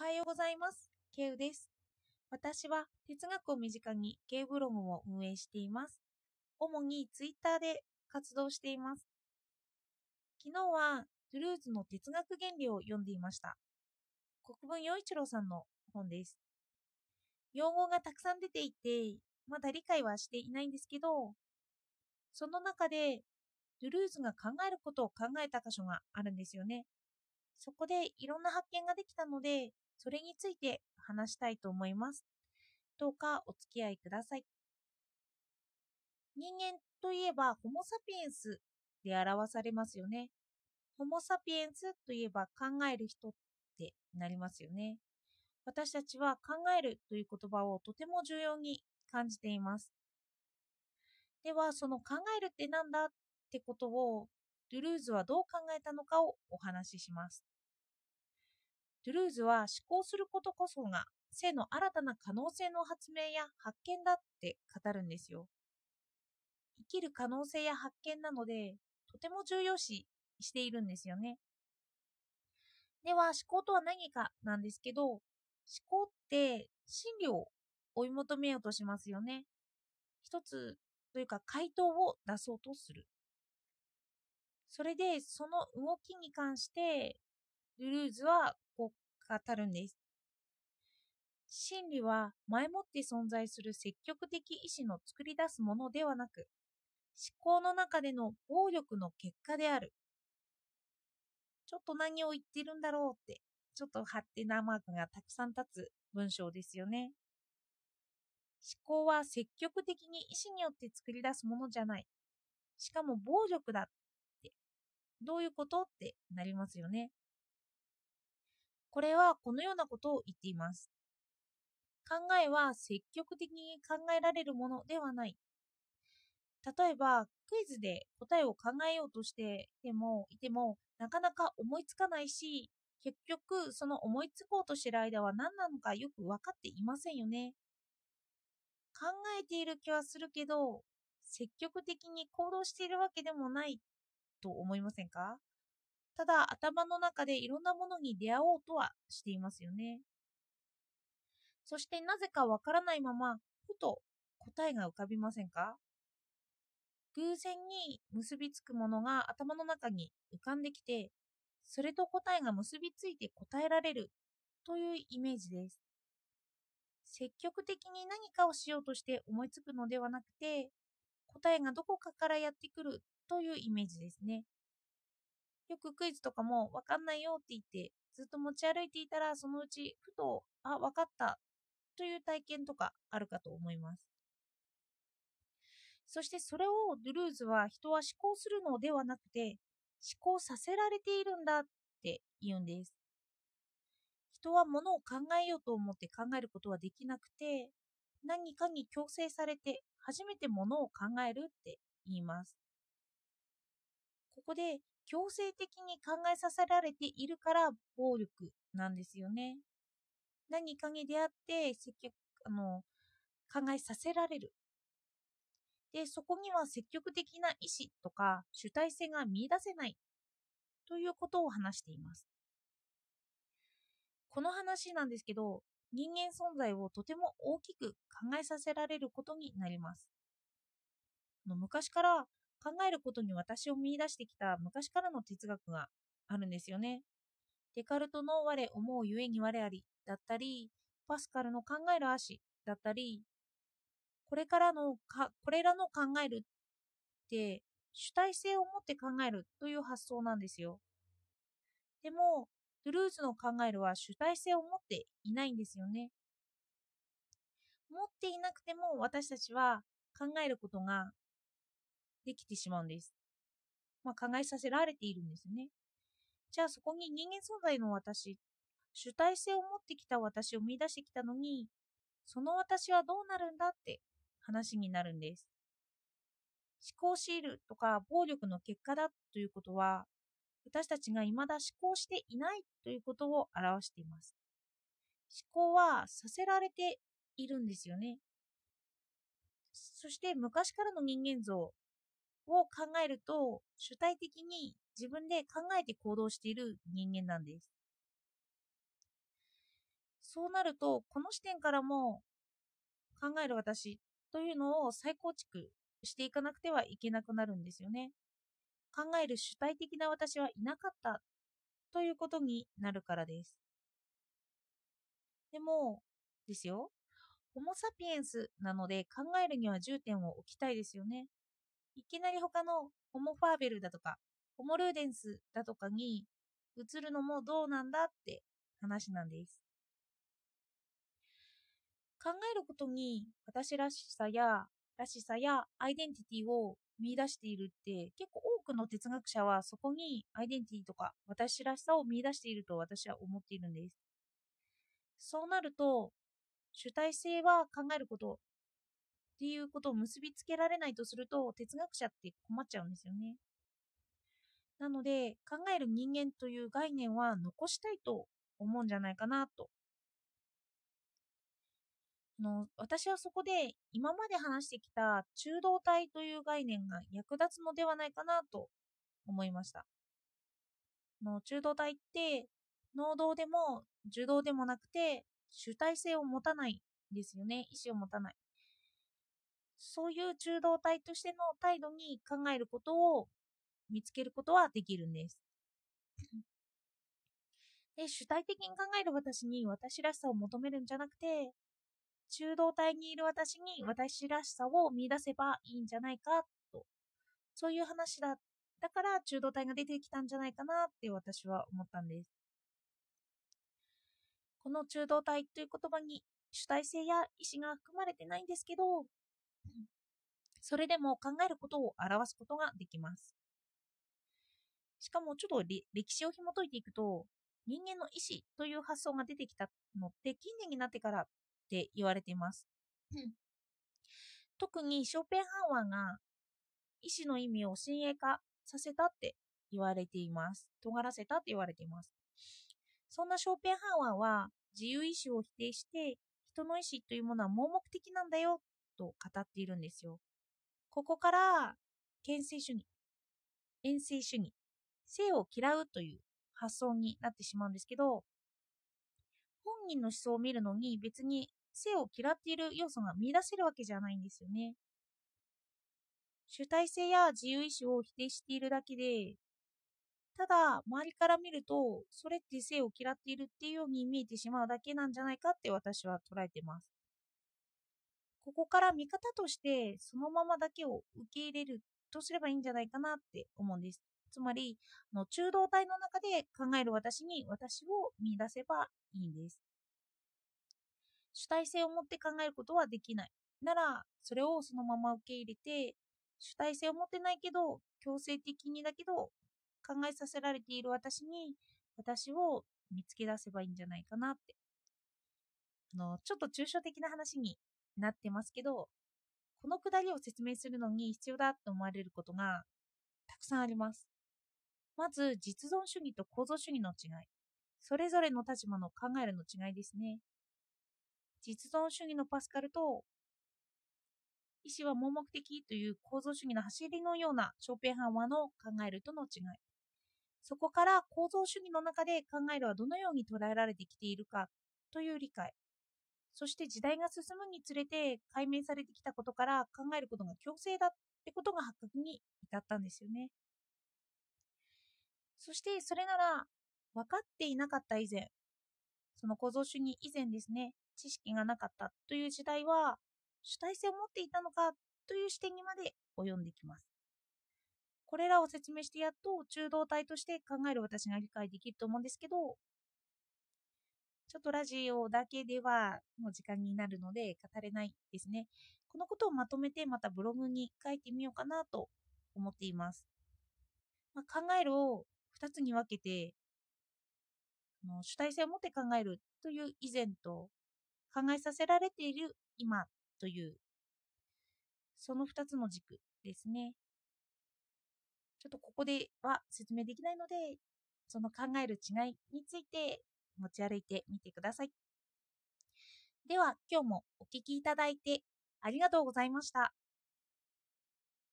おはようございます。ケウです。私は哲学を身近にケウブログを運営しています。主にツイッターで活動しています。昨日はトゥルーズの哲学原理を読んでいました。国分洋一郎さんの本です。用語がたくさん出ていて、まだ理解はしていないんですけど、その中でトゥルーズが考えることを考えた箇所があるんですよね。そこでいろんな発見ができたので、それについて話したいと思います。どうかお付き合いください。人間といえば、ホモ・サピエンスで表されますよね。ホモ・サピエンスといえば考える人ってなりますよね。私たちは考えるという言葉をとても重要に感じています。では、その考えるって何だってことを、ドゥルーズはどう考えたのかをお話しします。ドゥルーズは思考することこそが性の新たな可能性の発明や発見だって語るんですよ。生きる可能性や発見なので、とても重要視しているんですよね。では、思考とは何かなんですけど、思考って真理を追い求めようとしますよね。一つというか回答を出そうとする。それで、その動きに関して、ドゥルーズはこう語るんです。真理は前もって存在する積極的意志の作り出すものではなく、思考の中での暴力の結果である。ちょっと何を言ってるんだろうって、ちょっとハテナマークがたくさん立つ文章ですよね。思考は積極的に意志によって作り出すものじゃない。しかも暴力だって。どういうことってなりますよね。これはこのようなことを言っています。考えは積極的に考えられるものではない。例えば、クイズで答えを考えようとしてもいても、なかなか思いつかないし、結局、その思いつこうとしてる間は何なのかよく分かっていませんよね。考えている気はするけど、積極的に行動しているわけでもないと思いませんか？ただ頭の中でいろんなものに出会おうとはしていますよね。そしてなぜかわからないまま、ふと答えが浮かびませんか？偶然に結びつくものが頭の中に浮かんできて、それと答えが結びついて答えられるというイメージです。積極的に何かをしようとして思いつくのではなくて、答えがどこかからやってくるというイメージですね。よくクイズとかもわかんないよって言ってずっと持ち歩いていたらそのうちふとあわかったという体験とかあるかと思います。そしてそれをドゥルーズは人は思考するのではなくて思考させられているんだって言うんです。人は物を考えようと思って考えることはできなくて何かに強制されて初めて物を考えるって言います。ここで強制的に考えさせられているから暴力なんですよね。何かに出会って積極あの考えさせられる。で、そこには積極的な意志とか主体性が見出せないということを話しています。この話なんですけど、人間存在をとても大きく考えさせられることになります。昔から考えることに私を見出してきた昔からの哲学があるんですよね。デカルトの我思うゆえに我ありだったり、パスカルの考える足だったり、これからのか、これらの考えるって主体性を持って考えるという発想なんですよ。でも、ドゥルーズの考えるは主体性を持っていないんですよね。持っていなくても私たちは考えることができてしまうんです。まあ、考えさせられているんですね。じゃあそこに人間存在の私、主体性を持ってきた私を見出してきたのに、その私はどうなるんだって話になるんです。思考シールとか暴力の結果だということは、私たちが未だ思考していないということを表しています。思考はさせられているんですよね。そして昔からの人間像を考えると主体的に自分で考えて行動している人間なんです。そうなると、この視点からも考える私というのを再構築していかなくてはいけなくなるんですよね。考える主体的な私はいなかったということになるからです。でも、ですよ。ホモ・サピエンスなので考えるには重点を置きたいですよね。いきなり他のホモ・ファーベルだとか、ホモ・ルーデンスだとかに移るのもどうなんだって話なんです。考えることに私らしさやらしさやアイデンティティを見出しているって結構多くの哲学者はそこにアイデンティティとか私らしさを見出していると私は思っているんです。そうなると主体性は考えることっていうことを結びつけられないとすると哲学者って困っちゃうんですよね。なので考える人間という概念は残したいと思うんじゃないかなと。の私はそこで今まで話してきた中道体という概念が役立つのではないかなと思いました。の中道体って能動でも受動でもなくて主体性を持たないんですよね。意思を持たない。そういう中道体としての態度に考えることを見つけることはできるんです。で主体的に考える私に私らしさを求めるんじゃなくて中道体にいる私に私らしさを見出せばいいんじゃないかとそういう話だだから中道体が出てきたんじゃないかなって私は思ったんですこの中道体という言葉に主体性や意思が含まれてないんですけどそれでも考えることを表すことができますしかもちょっと歴史を紐解いていくと人間の意思という発想が出てきたのって近年になってからって言われています。特にショーペンハウアーが意思の意味を親鋭化させたって言われています。尖らせたって言われています。そんなショーペンハウアーは自由意志を否定して人の意志というものは盲目的なんだよと語っているんですよ。ここから牽制主義、遠征主義、性を嫌うという発想になってしまうんですけど、本人の思想を見るのに別に性を嫌っている要素が見出せるわけじゃないんですよね。主体性や自由意志を否定しているだけで、ただ周りから見ると、それって性を嫌っているっていうように見えてしまうだけなんじゃないかって私は捉えてます。ここから見方としてそのままだけを受け入れるとすればいいんじゃないかなって思うんです。つまり、の中道体の中で考える私に私を見出せばいいんです。主体性を持って考えることはできない。なら、それをそのまま受け入れて、主体性を持ってないけど、強制的にだけど、考えさせられている私に、私を見つけ出せばいいんじゃないかなって。あの、ちょっと抽象的な話になってますけど、このくだりを説明するのに必要だと思われることがたくさんあります。まず、実存主義と構造主義の違い。それぞれの立場の考えるの違いですね。実存主義のパスカルと、意思は盲目的という構造主義の走りのようなショーペンハンワーの考えるとの違い。そこから構造主義の中で考えるはどのように捉えられてきているかという理解。そして時代が進むにつれて解明されてきたことから考えることが強制だってことが発覚に至ったんですよね。そしてそれなら分かっていなかった以前、その構造主義以前ですね、知識がなかったという時代は主体性を持っていたのかという視点にまで及んできます。これらを説明してやっと中道体として考える私が理解できると思うんですけど、ちょっとラジオだけではもう時間になるので語れないですね。このことをまとめてまたブログに書いてみようかなと思っています。まあ、考えるを2つに分けての主体性を持って考えるという以前と考えさせられている今というその2つの軸ですね。ちょっとここでは説明できないのでその考える違いについて持ち歩いてみてください。では今日もお聴きいただいてありがとうございました。